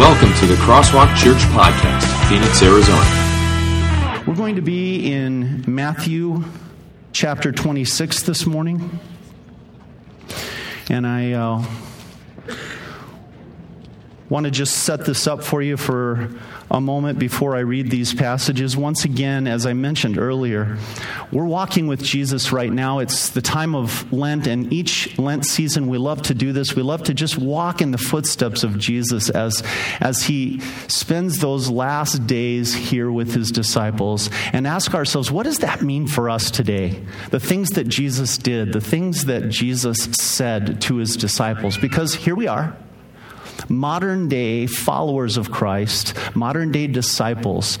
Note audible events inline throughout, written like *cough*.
Welcome to the Crosswalk Church Podcast, Phoenix, Arizona. We're going to be in Matthew chapter 26 this morning. And I uh, want to just set this up for you for a moment before I read these passages. Once again, as I mentioned earlier, we're walking with Jesus right now. It's the time of Lent, and each Lent season we love to do this. We love to just walk in the footsteps of Jesus as, as he spends those last days here with his disciples and ask ourselves, what does that mean for us today? The things that Jesus did, the things that Jesus said to his disciples. Because here we are modern day followers of Christ, modern day disciples.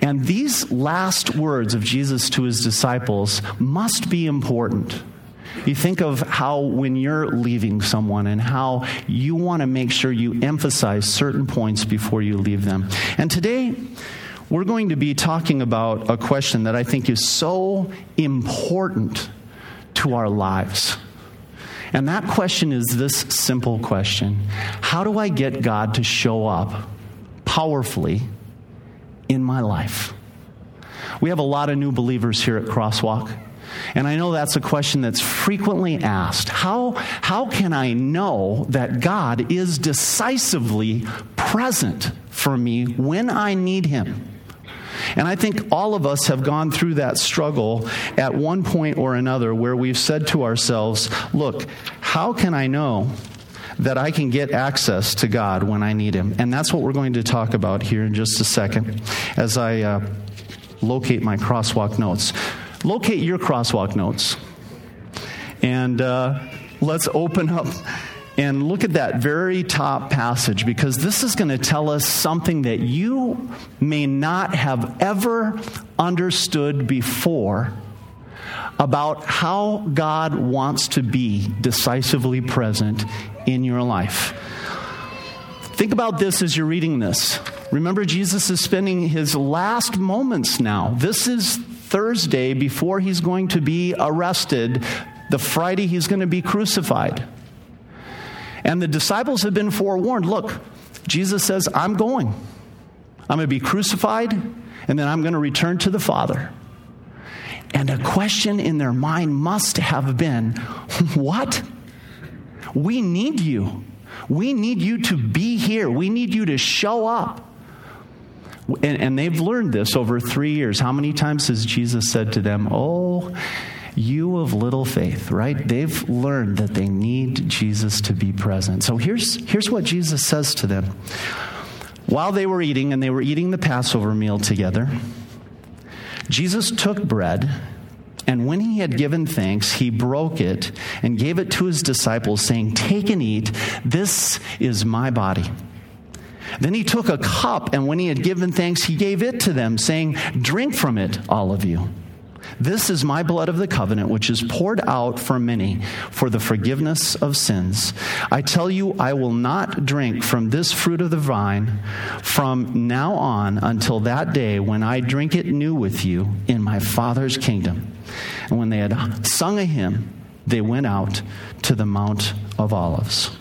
And these last words of Jesus to his disciples must be important. You think of how when you're leaving someone and how you want to make sure you emphasize certain points before you leave them. And today, we're going to be talking about a question that I think is so important to our lives. And that question is this simple question How do I get God to show up powerfully in my life? We have a lot of new believers here at Crosswalk. And I know that's a question that's frequently asked. How, how can I know that God is decisively present for me when I need Him? And I think all of us have gone through that struggle at one point or another where we've said to ourselves, look, how can I know that I can get access to God when I need Him? And that's what we're going to talk about here in just a second as I uh, locate my crosswalk notes. Locate your crosswalk notes. And uh, let's open up and look at that very top passage because this is going to tell us something that you may not have ever understood before about how God wants to be decisively present in your life. Think about this as you're reading this. Remember, Jesus is spending his last moments now. This is Thursday before he's going to be arrested, the Friday he's going to be crucified. And the disciples have been forewarned look, Jesus says, I'm going. I'm going to be crucified, and then I'm going to return to the Father. And a question in their mind must have been *laughs* what? We need you. We need you to be here. We need you to show up. And, and, they've learned this over three years. How many times has Jesus said to them, Oh, you of little faith, right? They've learned that they need Jesus to be present. So here's, here's what Jesus says to them. While they were eating, and they were eating the Passover meal together, Jesus took bread, and when he had given thanks, he broke it and gave it to his disciples, saying, Take and eat, this is my body. Then he took a cup, and when he had given thanks, he gave it to them, saying, Drink from it, all of you. This is my blood of the covenant, which is poured out for many for the forgiveness of sins. I tell you, I will not drink from this fruit of the vine from now on until that day when I drink it new with you in my Father's kingdom. And when they had sung a hymn, they went out to the Mount of Olives.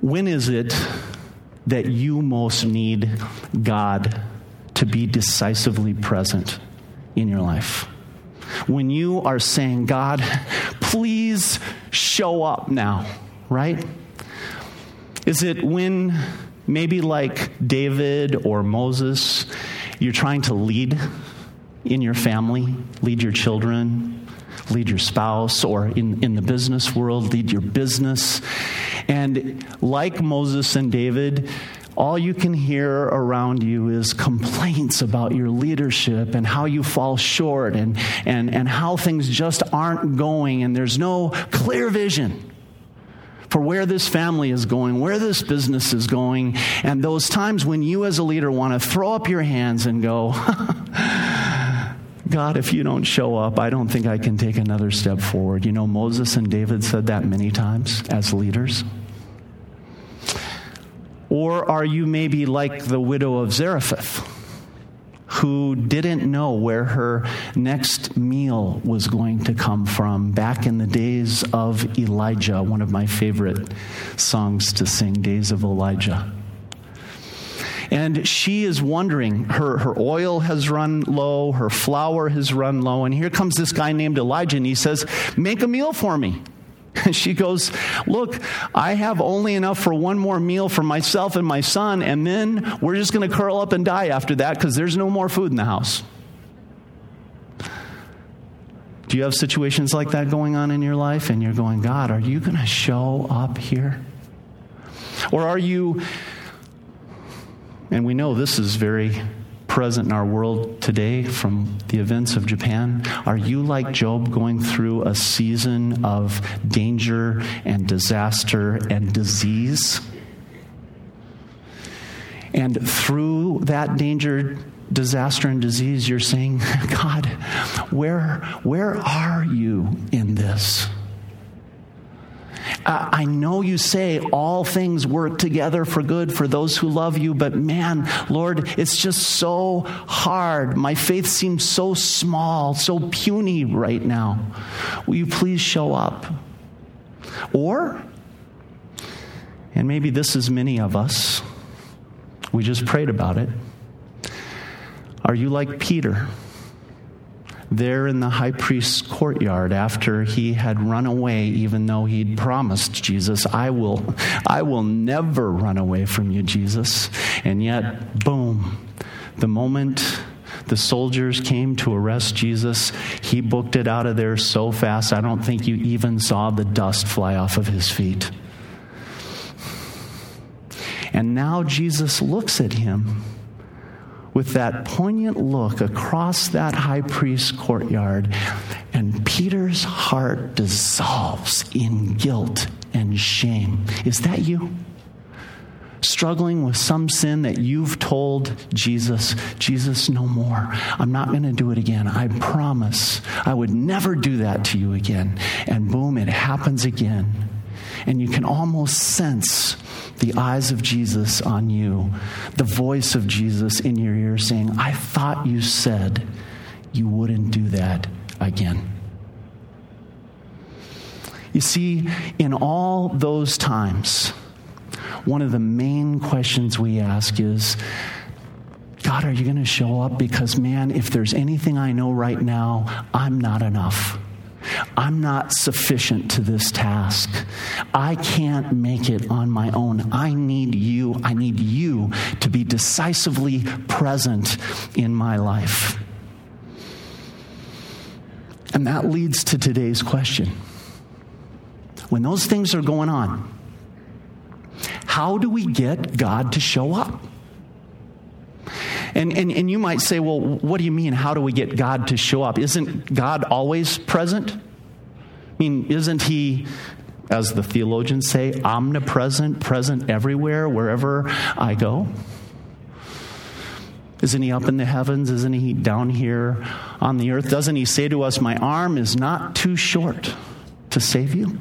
When is it that you most need God to be decisively present in your life. When you are saying, God, please show up now, right? Is it when maybe like David or Moses, you're trying to lead in your family, lead your children, lead your spouse, or in, in the business world, lead your business. And like Moses and David, all you can hear around you is complaints about your leadership and how you fall short and, and, and how things just aren't going, and there's no clear vision for where this family is going, where this business is going, and those times when you as a leader want to throw up your hands and go, *laughs* God, if you don't show up, I don't think I can take another step forward. You know, Moses and David said that many times as leaders. Or are you maybe like the widow of Zarephath, who didn't know where her next meal was going to come from back in the days of Elijah, one of my favorite songs to sing, Days of Elijah. And she is wondering, her, her oil has run low, her flour has run low, and here comes this guy named Elijah, and he says, Make a meal for me. And *laughs* she goes, Look, I have only enough for one more meal for myself and my son, and then we're just going to curl up and die after that because there's no more food in the house. Do you have situations like that going on in your life? And you're going, God, are you going to show up here? Or are you, and we know this is very present in our world today from the events of Japan? Are you like Job going through a season of danger and disaster and disease? And through that danger, disaster, and disease, you're saying, *laughs* God, where, where are you in this? Uh, I know you say all things work together for good for those who love you, but man, Lord, it's just so hard. My faith seems so small, so puny right now. Will you please show up? Or, and maybe this is many of us, we just prayed about it. Are you like Peter? There in the high priest's courtyard after he had run away even though he'd promised Jesus I will I will never run away from you Jesus. And yet boom the moment the soldiers came to arrest Jesus he booked it out of there so fast I don't think you even saw the dust fly off of his feet. And now Jesus looks at him with that poignant look across that high priest's courtyard, and Peter's heart dissolves in guilt and shame. Is that you? Struggling with some sin that you've told Jesus, Jesus, no more. I'm not going to do it again. I promise I would never do that to you again. And boom, it happens again. And you can almost sense the eyes of Jesus on you, the voice of Jesus in your ear saying, I thought you said you wouldn't do that again. You see, in all those times, one of the main questions we ask is, God, are you going to show up? Because, man, if there's anything I know right now, I'm not enough. I'm not sufficient to this task. I can't make it on my own. I need you. I need you to be decisively present in my life. And that leads to today's question. When those things are going on, how do we get God to show up? And, and, and you might say, well, what do you mean? How do we get God to show up? Isn't God always present? I mean, isn't He, as the theologians say, omnipresent, present everywhere, wherever I go? Isn't he up in the heavens? Isn't he down here on the earth? Doesn't he say to us, My arm is not too short to save you?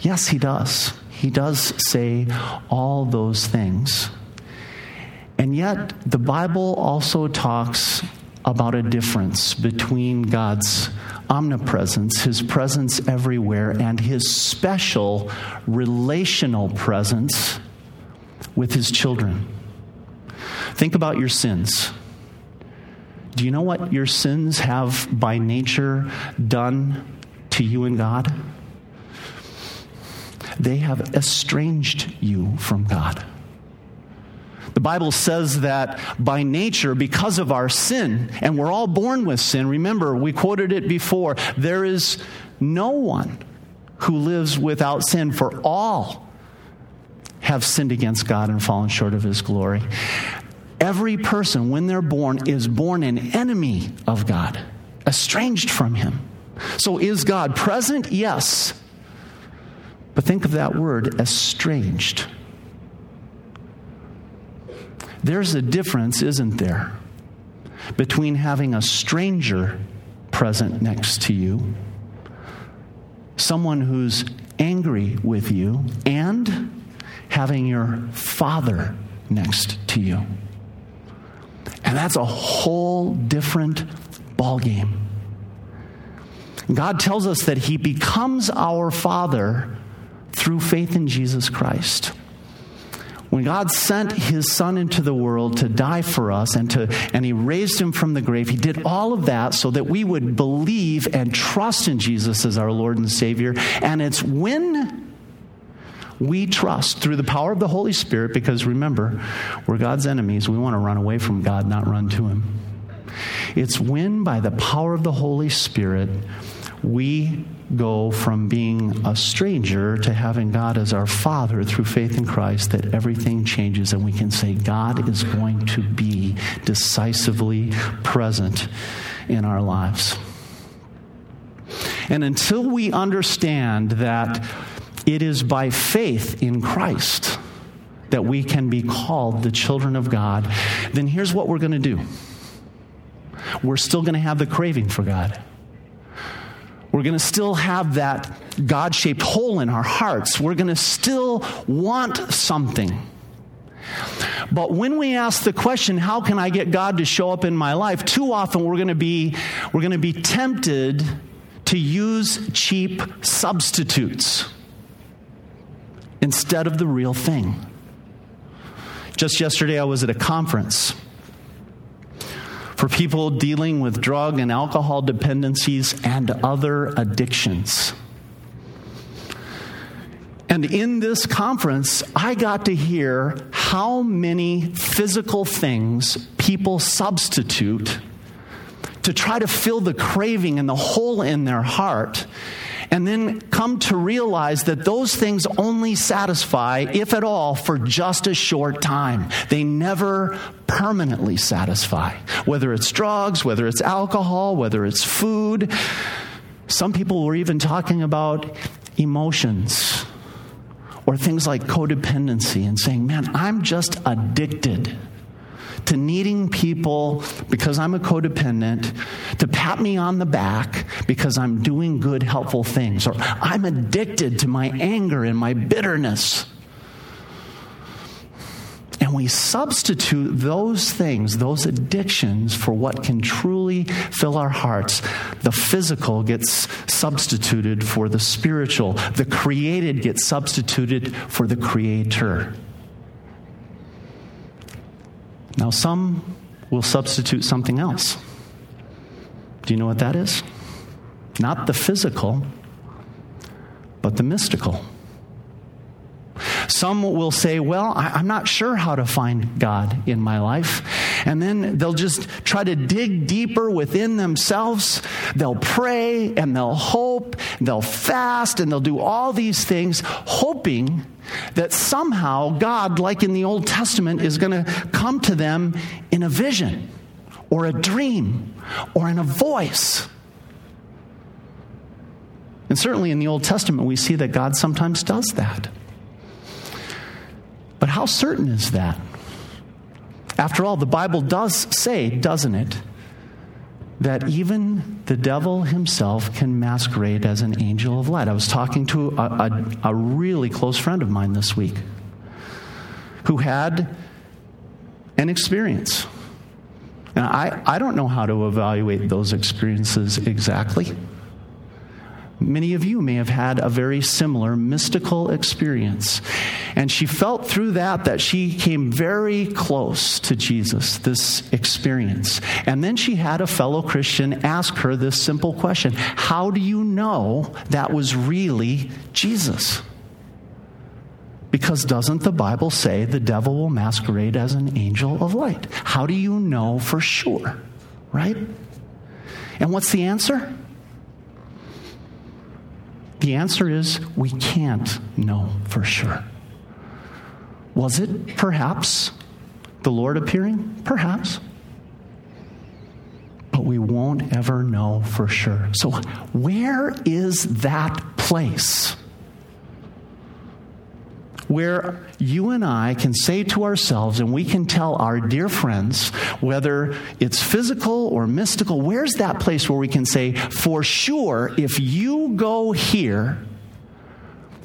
Yes, he does. He does say all those things. And yet, the Bible also talks about a difference between God's omnipresence, his presence everywhere, and his special relational presence with his children. Think about your sins. Do you know what your sins have by nature done to you and God? They have estranged you from God. The Bible says that by nature, because of our sin, and we're all born with sin, remember, we quoted it before, there is no one who lives without sin, for all have sinned against God and fallen short of his glory. Every person, when they're born, is born an enemy of God, estranged from him. So is God present? Yes. But think of that word, estranged. There's a difference, isn't there, between having a stranger present next to you, someone who's angry with you, and having your father next to you. And that's a whole different ballgame. God tells us that He becomes our Father through faith in Jesus Christ. When God sent his son into the world to die for us and to and he raised him from the grave, he did all of that so that we would believe and trust in Jesus as our Lord and Savior. And it's when we trust through the power of the Holy Spirit because remember, we're God's enemies. We want to run away from God, not run to him. It's when by the power of the Holy Spirit we go from being a stranger to having God as our Father through faith in Christ that everything changes and we can say, God is going to be decisively present in our lives. And until we understand that it is by faith in Christ that we can be called the children of God, then here's what we're going to do we're still going to have the craving for God. We're going to still have that God shaped hole in our hearts. We're going to still want something. But when we ask the question, how can I get God to show up in my life? Too often we're going to be, we're going to be tempted to use cheap substitutes instead of the real thing. Just yesterday, I was at a conference for people dealing with drug and alcohol dependencies and other addictions. And in this conference, I got to hear how many physical things people substitute to try to fill the craving and the hole in their heart and then come to realize that those things only satisfy, if at all, for just a short time. They never permanently satisfy. Whether it's drugs, whether it's alcohol, whether it's food. Some people were even talking about emotions or things like codependency and saying, man, I'm just addicted to needing people because I'm a codependent to pat me on the back because I'm doing good, helpful things, or I'm addicted to my anger and my bitterness. And we substitute those things, those addictions, for what can truly fill our hearts. The physical gets substituted for the spiritual, the created gets substituted for the creator. Now, some will substitute something else. Do you know what that is? Not the physical, but the mystical. Some will say, Well, I'm not sure how to find God in my life. And then they'll just try to dig deeper within themselves. They'll pray and they'll hope, they'll fast, and they'll do all these things, hoping that somehow God, like in the Old Testament, is going to come to them in a vision or a dream or in a voice. And certainly in the Old Testament, we see that God sometimes does that. But how certain is that? After all, the Bible does say, doesn't it, that even the devil himself can masquerade as an angel of light. I was talking to a, a, a, really close friend of mine this week who had an experience. And I, I don't know how to evaluate those experiences exactly. Many of you may have had a very similar mystical experience. And she felt through that that she came very close to Jesus, this experience. And then she had a fellow Christian ask her this simple question How do you know that was really Jesus? Because doesn't the Bible say the devil will masquerade as an angel of light? How do you know for sure? Right? And what's the answer? The answer is we can't know for sure. Was it perhaps the Lord appearing? Perhaps. But we won't ever know for sure. So, where is that place? Where you and I can say to ourselves, and we can tell our dear friends, whether it's physical or mystical, where's that place where we can say, for sure, if you go here,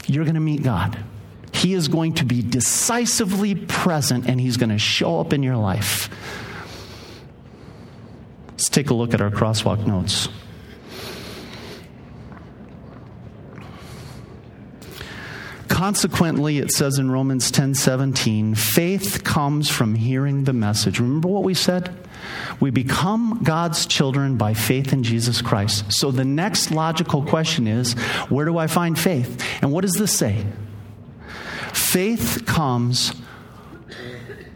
you're going to meet God. He is going to be decisively present and He's going to show up in your life. Let's take a look at our crosswalk notes. Consequently, it says in Romans 10 17, faith comes from hearing the message. Remember what we said? We become God's children by faith in Jesus Christ. So the next logical question is where do I find faith? And what does this say? Faith comes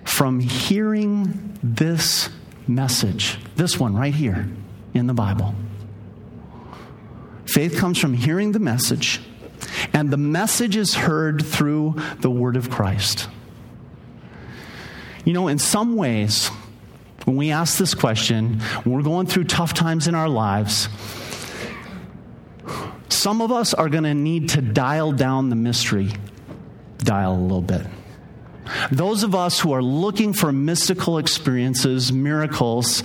from hearing this message, this one right here in the Bible. Faith comes from hearing the message, and the message is heard through the Word of Christ. You know, in some ways, when we ask this question, when we're going through tough times in our lives, some of us are going to need to dial down the mystery dial a little bit. Those of us who are looking for mystical experiences, miracles,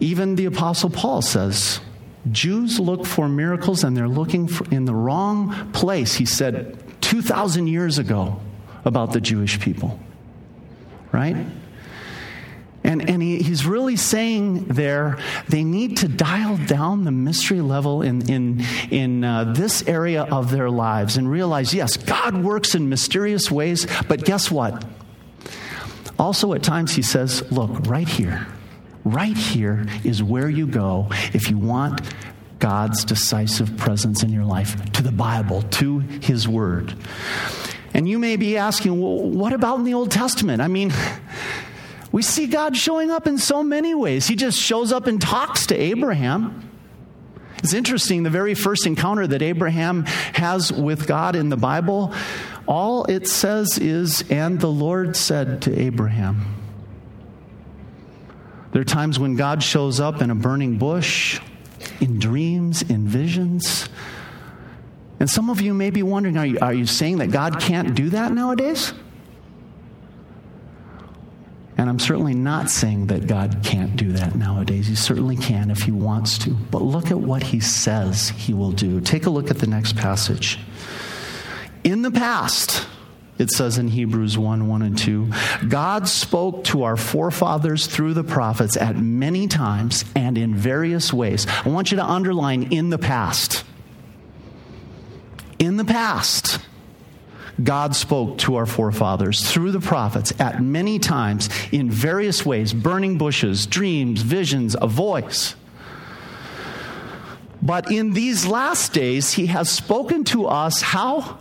even the Apostle Paul says, Jews look for miracles and they're looking in the wrong place, he said 2,000 years ago about the Jewish people. Right? And, and he, he's really saying there they need to dial down the mystery level in, in, in uh, this area of their lives and realize yes, God works in mysterious ways, but guess what? Also, at times, he says, look, right here, right here is where you go if you want God's decisive presence in your life to the Bible, to His Word. And you may be asking, well, what about in the Old Testament? I mean, we see God showing up in so many ways. He just shows up and talks to Abraham. It's interesting, the very first encounter that Abraham has with God in the Bible, all it says is, and the Lord said to Abraham. There are times when God shows up in a burning bush, in dreams, in visions. And some of you may be wondering are you, are you saying that God can't do that nowadays? And I'm certainly not saying that God can't do that nowadays. He certainly can if he wants to. But look at what he says he will do. Take a look at the next passage. In the past, it says in Hebrews 1 1 and 2, God spoke to our forefathers through the prophets at many times and in various ways. I want you to underline in the past. In the past. God spoke to our forefathers through the prophets at many times in various ways burning bushes, dreams, visions, a voice. But in these last days, he has spoken to us how?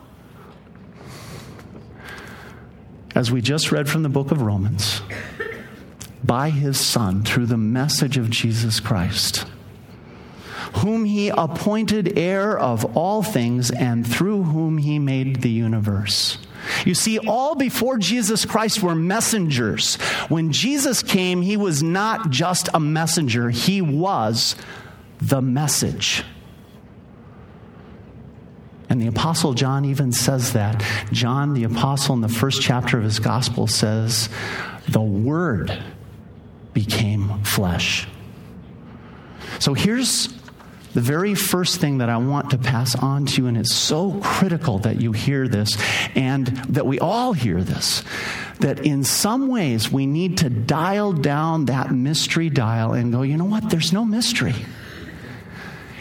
As we just read from the book of Romans, by his Son through the message of Jesus Christ whom he appointed heir of all things, and through whom he made the universe. You see, all before Jesus Christ were messengers. When Jesus came, he was not just a messenger, he was the message. And the Apostle John even says that. John, the Apostle, in the first chapter of his Gospel, says, The Word became flesh. So here's the very first thing that I want to pass on to you, and it's so critical that you hear this and that we all hear this, that in some ways we need to dial down that mystery dial and go, you know what? There's no mystery.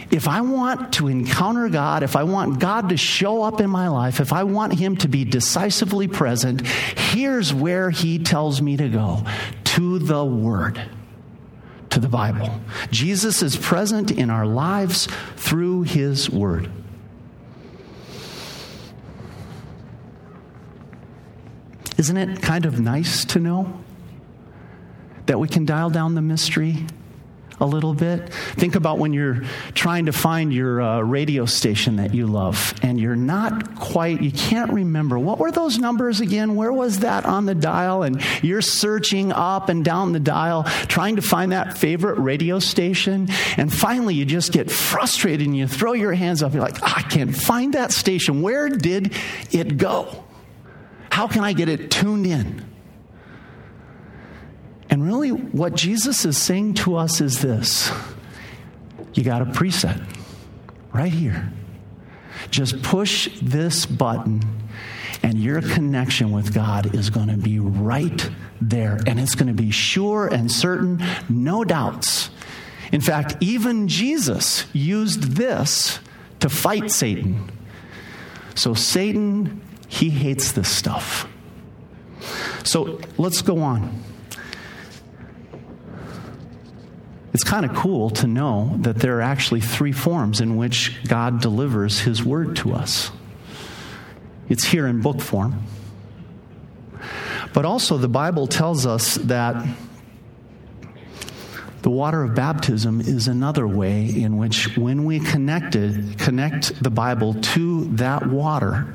If I want to encounter God, if I want God to show up in my life, if I want Him to be decisively present, here's where He tells me to go to the Word to the Bible. Jesus is present in our lives through His Word. Isn't it kind of nice to know that we can dial down the mystery a little bit. Think about when you're trying to find your uh, radio station that you love and you're not quite, you can't remember. What were those numbers again? Where was that on the dial? And you're searching up and down the dial trying to find that favorite radio station. And finally, you just get frustrated and you throw your hands up. You're like, I can't find that station. Where did it go? How can I get it tuned in? And really, what Jesus is saying to us is this you got a preset right here. Just push this button, And your connection with God is going to be right there. And it's going to be sure and certain, no doubts. In fact, even Jesus used this to fight Satan. So, Satan, he hates this stuff. So, let's go on. It's kind of cool to know that there are actually three forms in which God delivers his word to us. It's here in book form. But also, the Bible tells us that the water of baptism is another way in which, when we connected, connect the Bible to that water,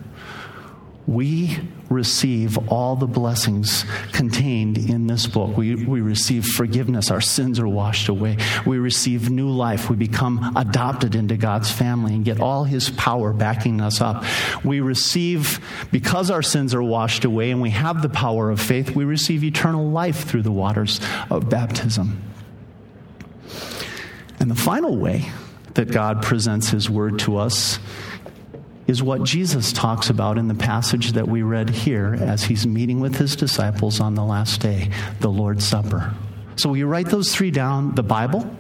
we receive all the blessings contained in this book. We, we receive forgiveness. Our sins are washed away. We receive new life. We become adopted into God's family and get all His power backing us up. We receive, because our sins are washed away and we have the power of faith, we receive eternal life through the waters of baptism. And the final way that God presents His word to us is what Jesus talks about in the passage that we read here as he's meeting with his disciples on the last day, the Lord's Supper. So, you write those three down? The Bible,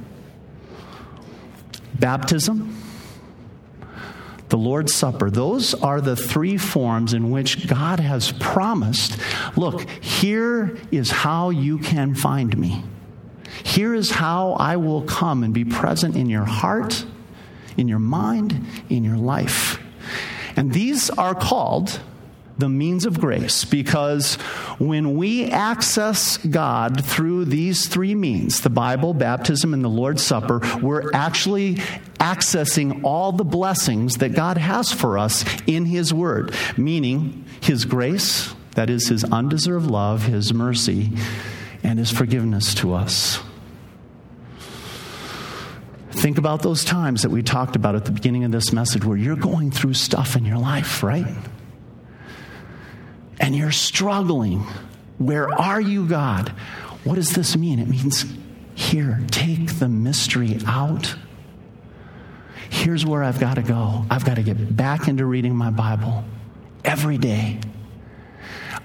baptism, the Lord's Supper. Those are the three forms in which God has promised look, here is how you can find me. Here is how I will come and be present in your heart, in your mind, in your life. And these are called the means of grace because when we access God through these three means the Bible, baptism, and the Lord's Supper we're actually accessing all the blessings that God has for us in His Word, meaning His grace, that is, His undeserved love, His mercy, and His forgiveness to us. Think about those times that we talked about at the beginning of this message where you're going through stuff in your life, right? And you're struggling. Where are you, God? What does this mean? It means here, take the mystery out. Here's where I've got to go. I've got to get back into reading my Bible every day.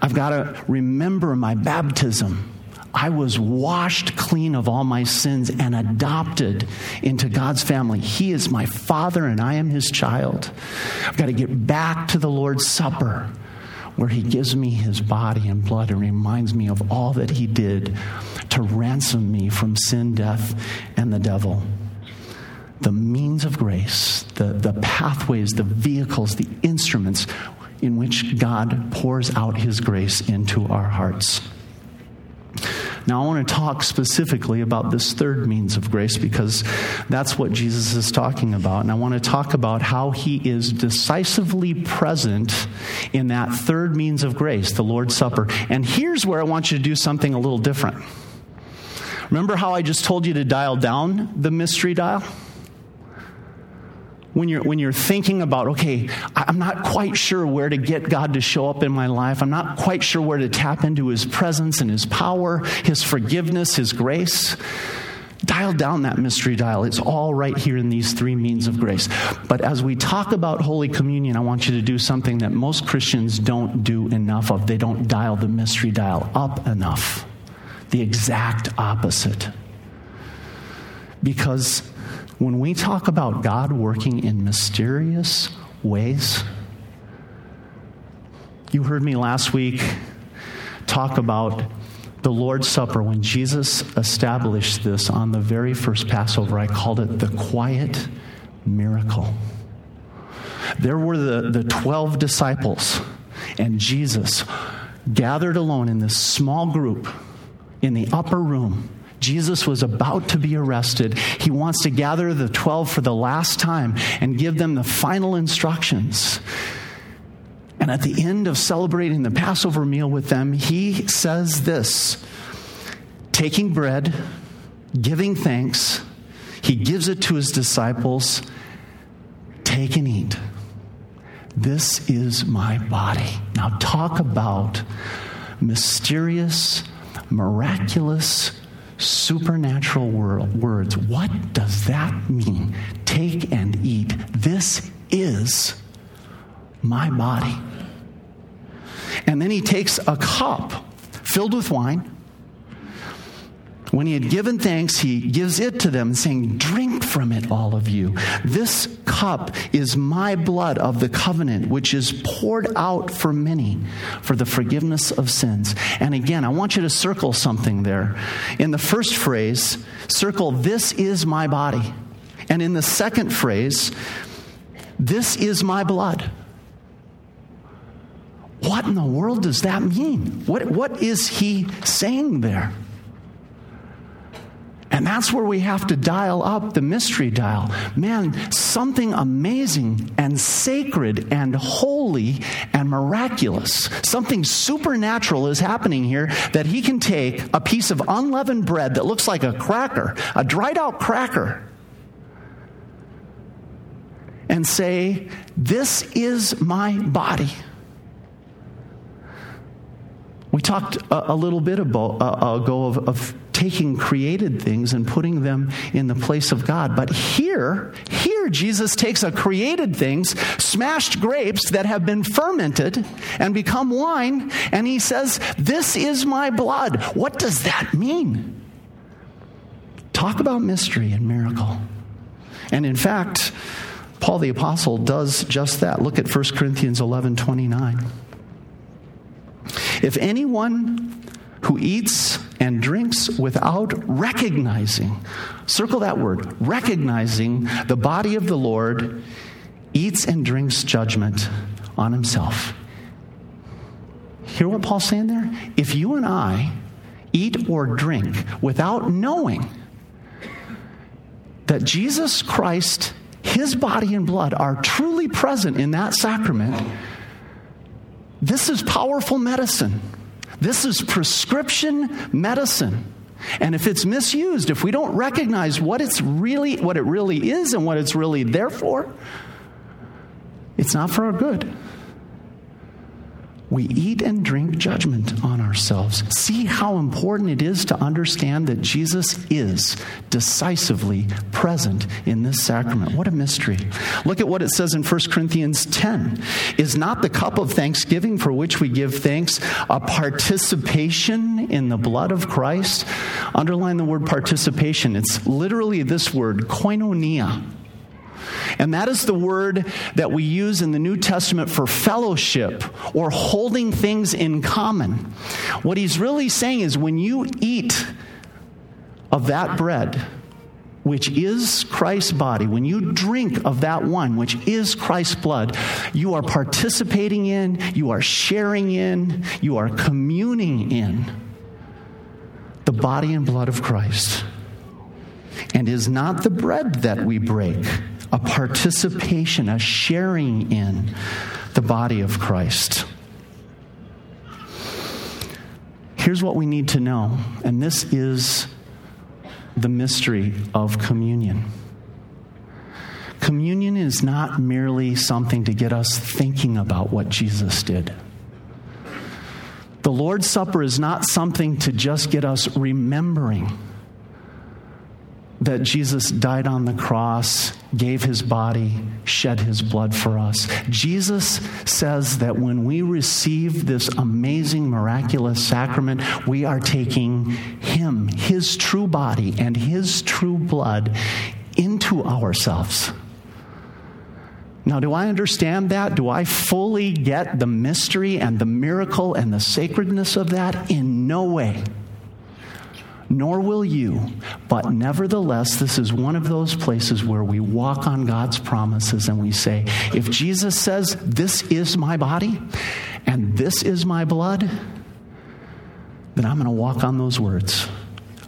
I've got to remember my baptism. I was washed clean of all my sins and adopted into God's family. He is my father and I am his child. I've got to get back to the Lord's Supper where he gives me his body and blood and reminds me of all that he did to ransom me from sin, death, and the devil. The means of grace, the, the pathways, the vehicles, the instruments in which God pours out his grace into our hearts. Now, I want to talk specifically about this third means of grace because that's what Jesus is talking about. And I want to talk about how he is decisively present in that third means of grace, the Lord's Supper. And here's where I want you to do something a little different. Remember how I just told you to dial down the mystery dial? When you're, when you're thinking about, okay, I'm not quite sure where to get God to show up in my life. I'm not quite sure where to tap into His presence and His power, His forgiveness, His grace. Dial down that mystery dial. It's all right here in these three means of grace. But as we talk about Holy Communion, I want you to do something that most Christians don't do enough of. They don't dial the mystery dial up enough. The exact opposite. Because when we talk about God working in mysterious ways, you heard me last week talk about the Lord's Supper when Jesus established this on the very first Passover. I called it the quiet miracle. There were the, the 12 disciples, and Jesus gathered alone in this small group in the upper room Jesus was about to be arrested. He wants to gather the 12 for the last time and give them the final instructions. And at the end of celebrating the Passover meal with them, he says this taking bread, giving thanks, he gives it to his disciples take and eat. This is my body. Now, talk about mysterious, miraculous, supernatural words. What does that mean? Take and eat. This is my body. And then he takes a cup filled with wine. When he had given thanks, he gives it to them, saying, Drink from it, all of you. This cup is my blood of the covenant, which is poured out for many for the forgiveness of sins. And again, I want you to circle something there. In the first phrase, circle, This is my body. And in the second phrase, This is my blood. What in the world does that mean? What, what is he saying there? And that's where we have to dial up the mystery dial. Man, something amazing and sacred and holy and miraculous, something supernatural is happening here that he can take a piece of unleavened bread that looks like a cracker, a dried out cracker, and say, This is my body. We talked a, a little bit about, uh, ago of, of taking created things and putting them in the place of God. But here, here, Jesus takes a created things, smashed grapes that have been fermented and become wine, and he says, This is my blood. What does that mean? Talk about mystery and miracle. And in fact, Paul the Apostle does just that. Look at 1 Corinthians 11 29. If anyone who eats and drinks without recognizing, circle that word, recognizing the body of the Lord, eats and drinks judgment on himself. Hear what Paul's saying there? If you and I eat or drink without knowing that Jesus Christ, his body and blood, are truly present in that sacrament, this is powerful medicine. This is prescription medicine. And if it's misused, if we don't recognize what it's really what it really is and what it's really there for, it's not for our good we eat and drink judgment on ourselves. See how important it is to understand that Jesus is decisively present in this sacrament. What a mystery. Look at what it says in 1 Corinthians 10. Is not the cup of thanksgiving for which we give thanks a participation in the blood of Christ? Underline the word participation. It's literally this word, koinonia. And that is the word that we use in the New Testament for fellowship or holding things in common. What he's really saying is when you eat of that bread, which is Christ's body, when you drink of that wine, which is Christ's blood, you are participating in, you are sharing in, you are communing in the body and blood of Christ. And is not the bread that we break a participation, a sharing in the body of Christ. Here's what we need to know, and this is the mystery of communion. Communion is not merely something to get us thinking about what Jesus did. The Lord's Supper is not something to just get us remembering that Jesus died on the cross, gave his body, shed his blood for us. Jesus says that when we receive this amazing, miraculous sacrament, we are taking him, his true body, and his true blood into ourselves. Now, do I understand that? Do I fully get the mystery and the miracle and the sacredness of that? In no way nor will you. But nevertheless, this is one of those places where we walk on God's promises and we say, if Jesus says, This is my body and this is my blood, then I'm going to walk on those words.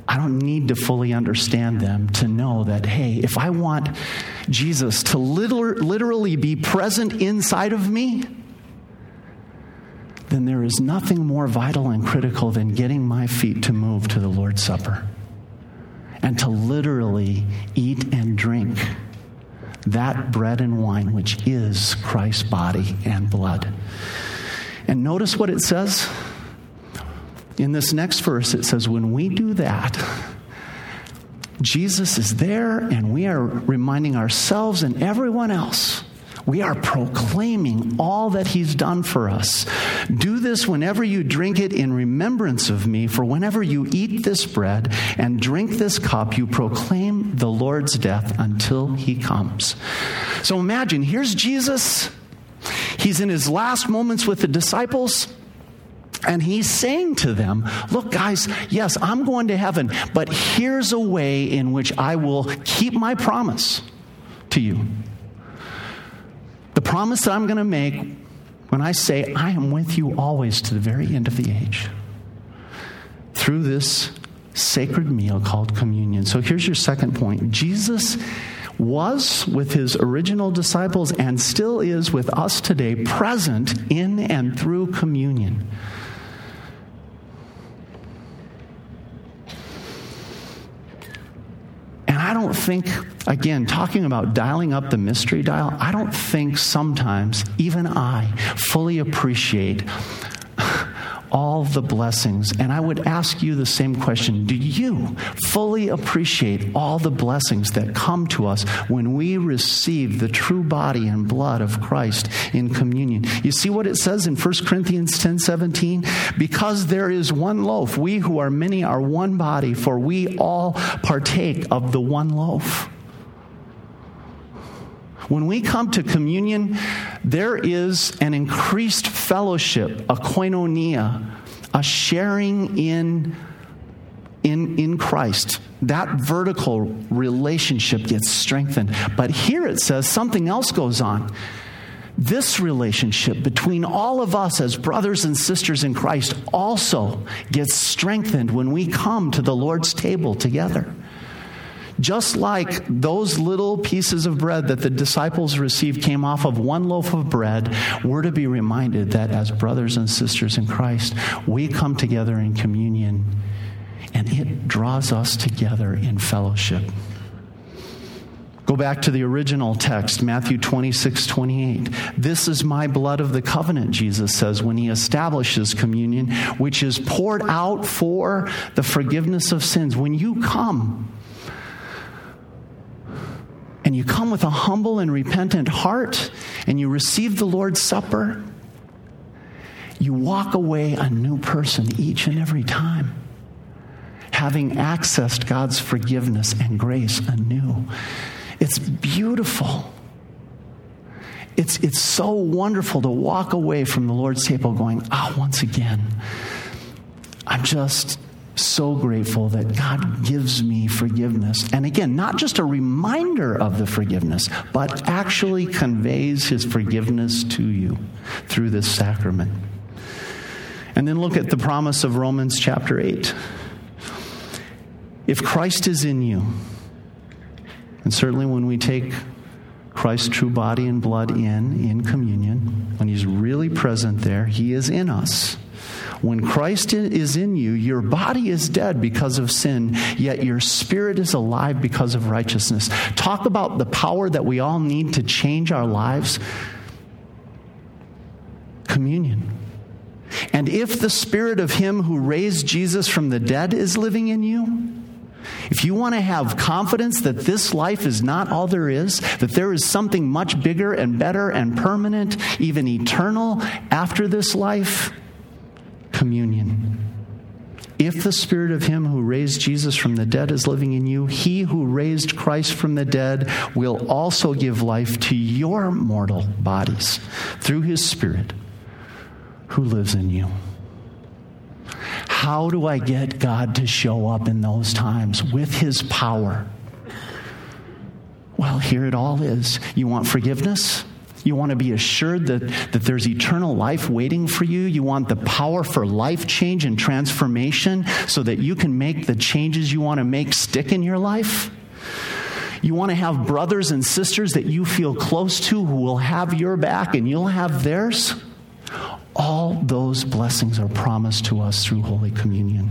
I don't need to fully understand them to know that, hey, if I want Jesus to literally be present inside of me, then there is nothing more vital and critical than getting my feet to move to the Lord's Supper and to literally eat and drink that bread and wine, which is Christ's body and blood. And notice what it says in this next verse it says, When we do that, Jesus is there, and we are reminding ourselves and everyone else We are proclaiming all that He's done for us. Do this whenever you drink it in remembrance of me, for whenever you eat this bread and drink this cup, you proclaim the Lord's death until He comes. So imagine, here's Jesus. He's in his last moments with the disciples. And he's saying to them, Look, guys, yes, I'm going to heaven, but here's a way in which I will keep my promise to you. The promise that I'm going to make when I say, I am with you always to the very end of the age through this sacred meal called communion. So here's your second point Jesus was with his original disciples and still is with us today, present in and through communion. I don't think, again, talking about dialing up the mystery dial, I don't think sometimes even I fully appreciate all the blessings. And I would ask you the same question Do you fully appreciate all the blessings that come to us when we receive the true body and blood of Christ in communion? You see what it says in 1 Corinthians 10 17? Because there is one loaf, we who are many are one body, for we all partake of the one loaf. When we come to communion, there is an increased fellowship, a koinonia, a sharing in, in, in Christ. That vertical relationship gets strengthened. But here it says something else goes on this relationship between all of us as brothers and sisters in Christ also gets strengthened when we come to the Lord's table together. Just like those little pieces of bread that the disciples received came off of one loaf of bread, we're to be reminded that as brothers and sisters in Christ, we come together in communion and it draws us together in fellowship. Go back to the original text, Matthew 26, 28. This is my blood of the covenant, Jesus says, when he establishes communion, which is poured out for the forgiveness of sins. When you come, and you come with a humble and repentant heart and you receive the Lord's Supper, you walk away a new person each and every time, having accessed God's forgiveness and grace anew. It's beautiful. It's, it's so wonderful to walk away from the Lord's table going, ah, oh, once again, I'm just so grateful that God gives me forgiveness. And again, not just a reminder of the forgiveness, but actually conveys his forgiveness to you through this sacrament. And then look at the promise of Romans chapter 8. If Christ is in you, and certainly when we take Christ's true body and blood in, in communion, when he's really present there, he is in us. When Christ is in you, your body is dead because of sin, yet your spirit is alive because of righteousness. Talk about the power that we all need to change our lives. Communion. And if the spirit of him who raised Jesus from the dead is living in you, if you want to have confidence that this life is not all there is, that there is something much bigger and better and permanent, even eternal after this life, communion. If the spirit of him who raised Jesus from the dead is living in you, he who raised Christ from the dead will also give life to your mortal bodies through his spirit who lives in you. How do I get God to show up in those times with his power? Well, here it all is. You want forgiveness? You want to be assured that, that there's eternal life waiting for you. You want the power for life change and transformation so that you can make the changes you want to make stick in your life. You want to have brothers and sisters that you feel close to who will have your back and you'll have theirs. All those blessings are promised to us through Holy Communion.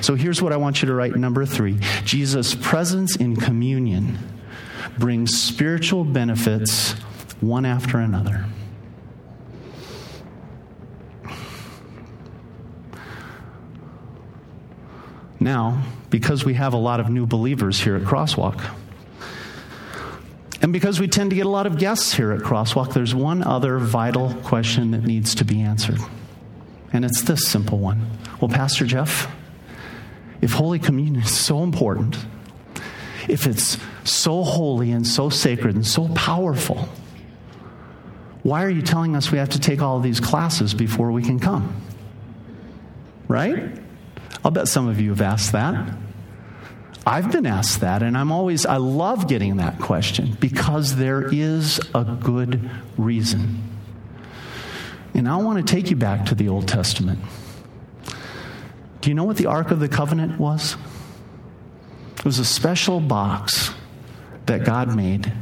So here's what I want you to write number three Jesus' presence in communion brings spiritual benefits one after another. Now, because we have a lot of new believers here at Crosswalk, and because we tend to get a lot of guests here at Crosswalk, there's one other vital question that needs to be answered. And it's this simple one. Well, Pastor Jeff, if Holy Communion is so important, if it's so holy and so sacred and so powerful, why are you telling us we have to take all these classes before we can come? Right? I'll bet some of you have asked that. I've been asked that, and I'm always, I love getting that question because there is a good reason. And I want to take you back to the Old Testament. Do you know what the Ark of the Covenant was? It was a special box that God made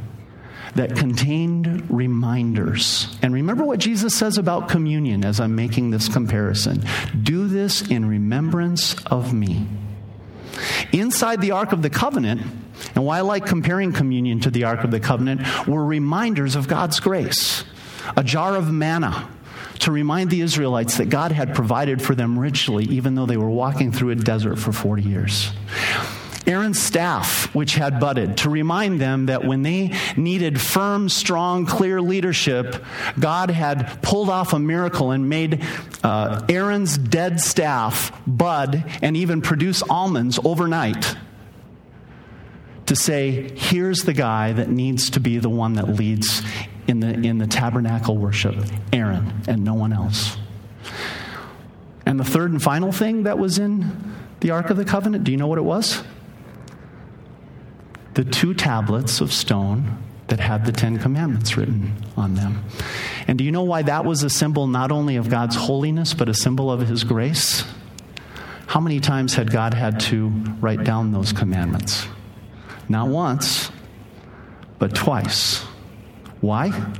that contained reminders. And remember what Jesus says about communion as I'm making this comparison do this in remembrance of me. Inside the Ark of the Covenant, and why I like comparing communion to the Ark of the Covenant, were reminders of God's grace. A jar of manna to remind the Israelites that God had provided for them richly, even though they were walking through a desert for 40 years. Aaron's staff, which had budded, to remind them that when they needed firm, strong, clear leadership, God had pulled off a miracle and made uh, Aaron's dead staff bud and even produce almonds overnight to say, here's the guy that needs to be the one that leads in the, in the tabernacle worship Aaron and no one else. And the third and final thing that was in the Ark of the Covenant, do you know what it was? The two tablets of stone that had the Ten Commandments written on them. And do you know why that was a symbol not only of God's holiness, but a symbol of His grace? How many times had God had to write down those commandments? Not once, but twice. Why?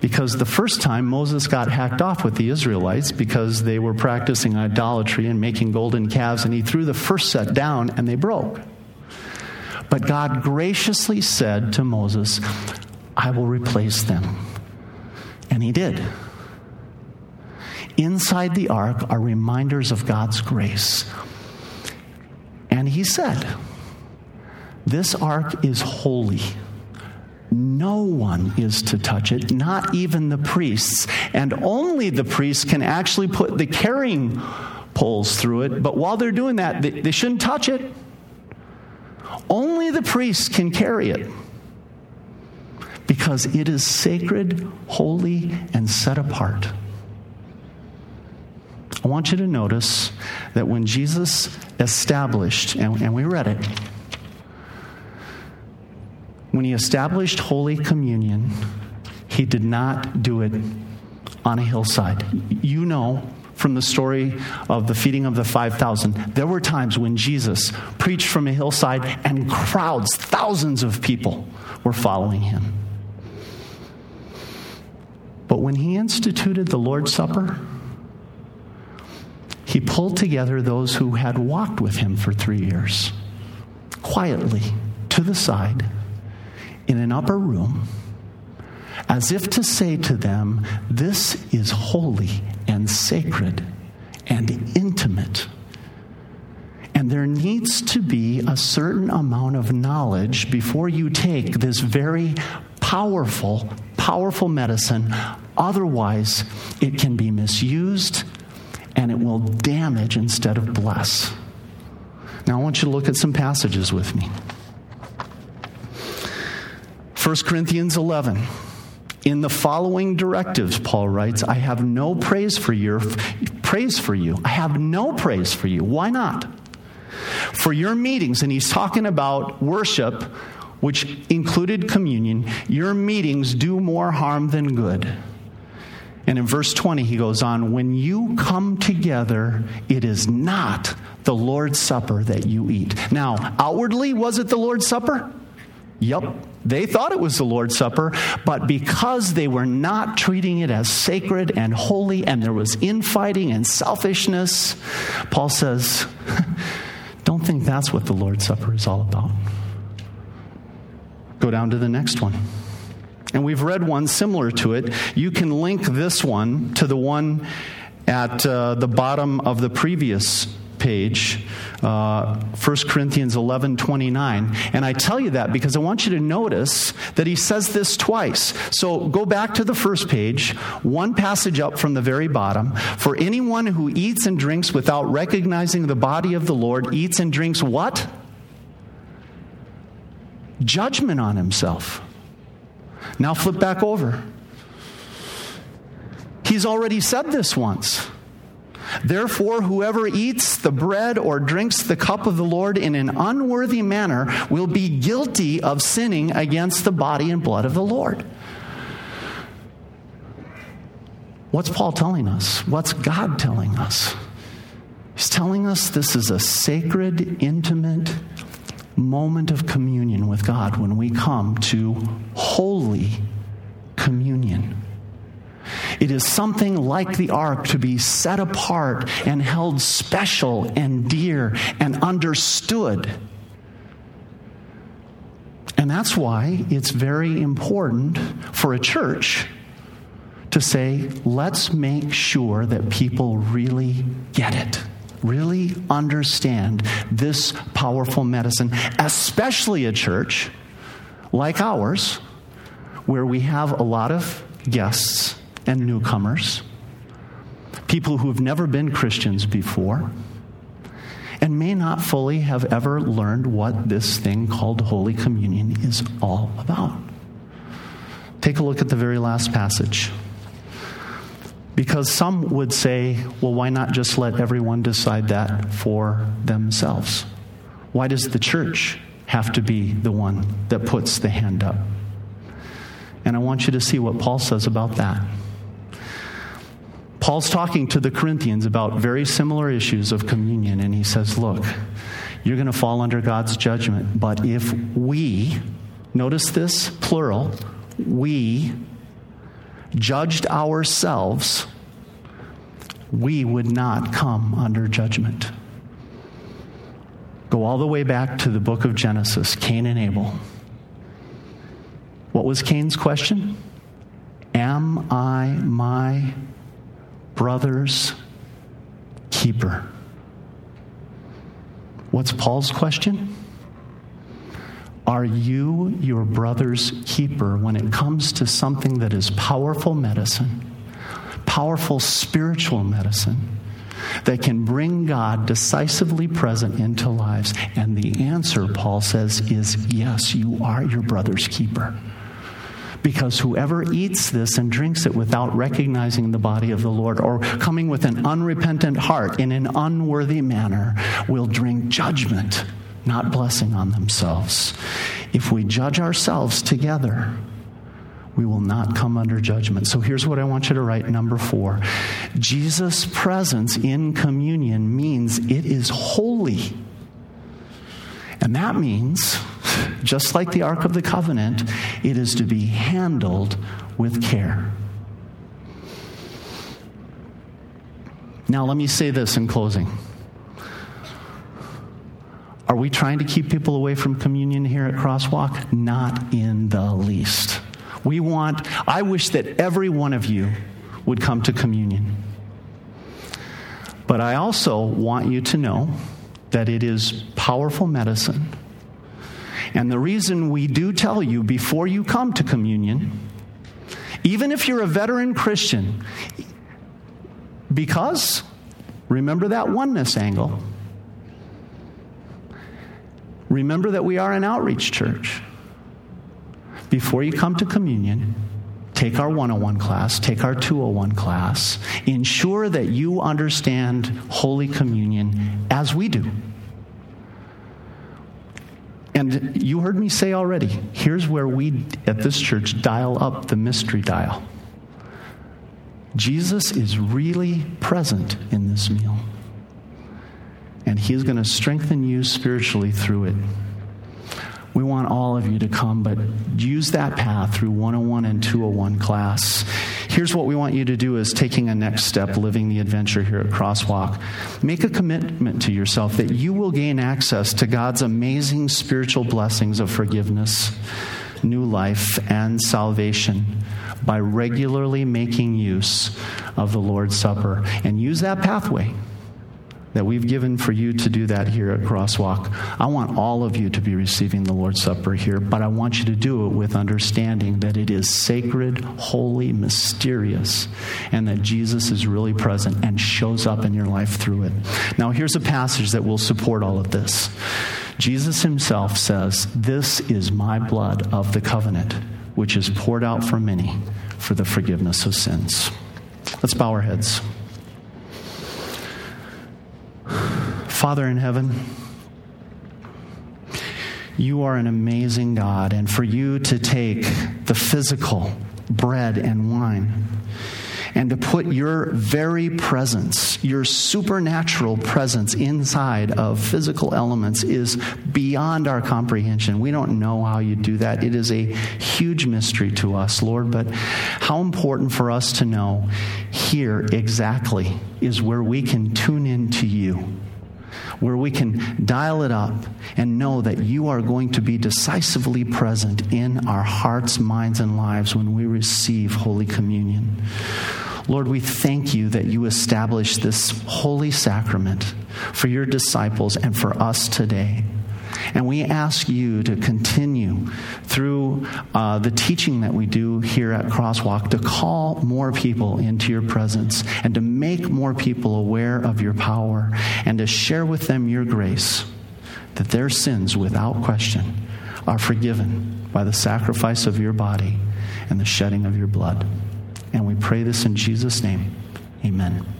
Because the first time Moses got hacked off with the Israelites because they were practicing idolatry and making golden calves, and he threw the first set down and they broke. But God graciously said to Moses, I will replace them. And he did. Inside the ark are reminders of God's grace. And he said, This ark is holy. No one is to touch it, not even the priests. And only the priests can actually put the carrying poles through it. But while they're doing that, they, they shouldn't touch it. Only the priest can carry it because it is sacred, holy, and set apart. I want you to notice that when Jesus established, and, and we read it, when he established Holy Communion, he did not do it on a hillside. You know from the story of the feeding of the 5,000. There were times when Jesus preached from a hillside and crowds, thousands of people, were following him. But when he instituted the Lord's Supper, he pulled together those who had walked with him for three years, quietly to the side in an upper room as if to say to them, This is holy and sacred and intimate. And there needs to be a certain amount of knowledge before you take this very powerful, powerful medicine. Otherwise, it can be misused and it will damage instead of bless. Now, I want you to look at some passages with me. 1 Corinthians 11. In the following directives, Paul writes, I have no praise for your praise for you. I have no praise for you. Why not? For your meetings, and he's talking about worship, which included communion, your meetings do more harm than good. And in verse 20, he goes on, When you come together, it is not the Lord's Supper that you eat. Now, outwardly, was it the Lord's Supper? Yep. They thought it was the Lord's Supper, but because they were not treating it as sacred and holy, and there was infighting and selfishness, Paul says, *laughs* Don't think that's what the Lord's Supper is all about. Go down to the next one. And we've read one similar to it. You can link this one to the one at uh, the bottom of the previous page, uh, 1 Corinthians 11 29. And I tell you that because I want you to notice that he says this twice. So go back to the first page, one passage up from the very bottom. For anyone who eats and drinks without recognizing the body of the Lord eats and drinks what? Judgment on himself. Now flip back over. He's already said this once. Therefore, whoever eats the bread or drinks the cup of the Lord in an unworthy manner will be guilty of sinning against the body and blood of the Lord. What's Paul telling us? What's God telling us? He's telling us this is a sacred, intimate moment of communion with God when we come to holy communion. It is something like the ark to be set apart and held special and dear and understood. And that's why it's very important for a church to say, let's make sure that people really get it, really understand this powerful medicine, especially a church like ours, where we have a lot of guests and newcomers, people who have never been Christians before, and may not fully have ever learned what this thing called Holy Communion is all about. Take a look at the very last passage. Because some would say, well, why not just let everyone decide that for themselves? Why does the church have to be the one that puts the hand up? And I want you to see what Paul says about that. Paul's talking to the Corinthians about very similar issues of communion, and he says, Look, you're going to fall under God's judgment, but if we, notice this, plural, we judged ourselves, we would not come under judgment. Go all the way back to the book of Genesis, Cain and Abel. What was Cain's question? Am I my brother's keeper? What's Paul's question? Are you your brother's keeper when it comes to something that is powerful medicine, powerful spiritual medicine that can bring God decisively present into lives? And the answer, Paul says, is yes, you are your brother's keeper. Because whoever eats this and drinks it without recognizing the body of the Lord or coming with an unrepentant heart in an unworthy manner will drink judgment, not blessing on themselves. If we judge ourselves together, we will not come under judgment. So here's what I want you to write number four Jesus' presence in communion means it is holy. And that means just like the Ark of the Covenant, it is to be handled with care. Now, let me say this in closing. Are we trying to keep people away from communion here at Crosswalk? Not in the least. We want, I wish that every one of you would come to communion. But I also want you to know that it is powerful medicine and the reason we do tell you before you come to communion, even if you're a veteran Christian, because remember that oneness angle. Remember that we are an outreach church. Before you come to communion, take our 101 class, take our 201 class. Ensure that you understand Holy Communion as we do. And you heard me say already here's where we at this church dial up the mystery dial. Jesus is really present in this meal. And he is going to strengthen you spiritually through it. We want all of you to come, but use that path through 101 and 201 class. Here's what we want you to do is taking a next step, living the adventure here at Crosswalk. Make a commitment to yourself that you will gain access to God's amazing spiritual blessings of forgiveness, new life, and salvation by regularly making use of the Lord's Supper. And use that pathway that we've given for you to do that here at Crosswalk. I want all of you to be receiving the Lord's Supper here, but I want you to do it with understanding that it is sacred, holy, mysterious, and that Jesus is really present and shows up in your life through it. Now, here's a passage that will support all of this. Jesus himself says, This is my blood of the covenant, which is poured out for many for the forgiveness of sins. Let's bow our heads. Father in heaven, you are an amazing God, and for you to take the physical bread and wine and to put your very presence, your supernatural presence inside of physical elements is beyond our comprehension. We don't know how you do that. It is a huge mystery to us, Lord, but how important for us to know here exactly is where we can tune in to you where we can dial it up and know that you are going to be decisively present in our hearts, minds, and lives when we receive Holy Communion. Lord, we thank you that you established this holy sacrament for your disciples and for us today. And we ask you to continue through uh, the teaching that we do here at Crosswalk to call more people into your presence and to make more people aware of your power and to share with them your grace that their sins, without question, are forgiven by the sacrifice of your body and the shedding of your blood. And we pray this in Jesus' name. Amen.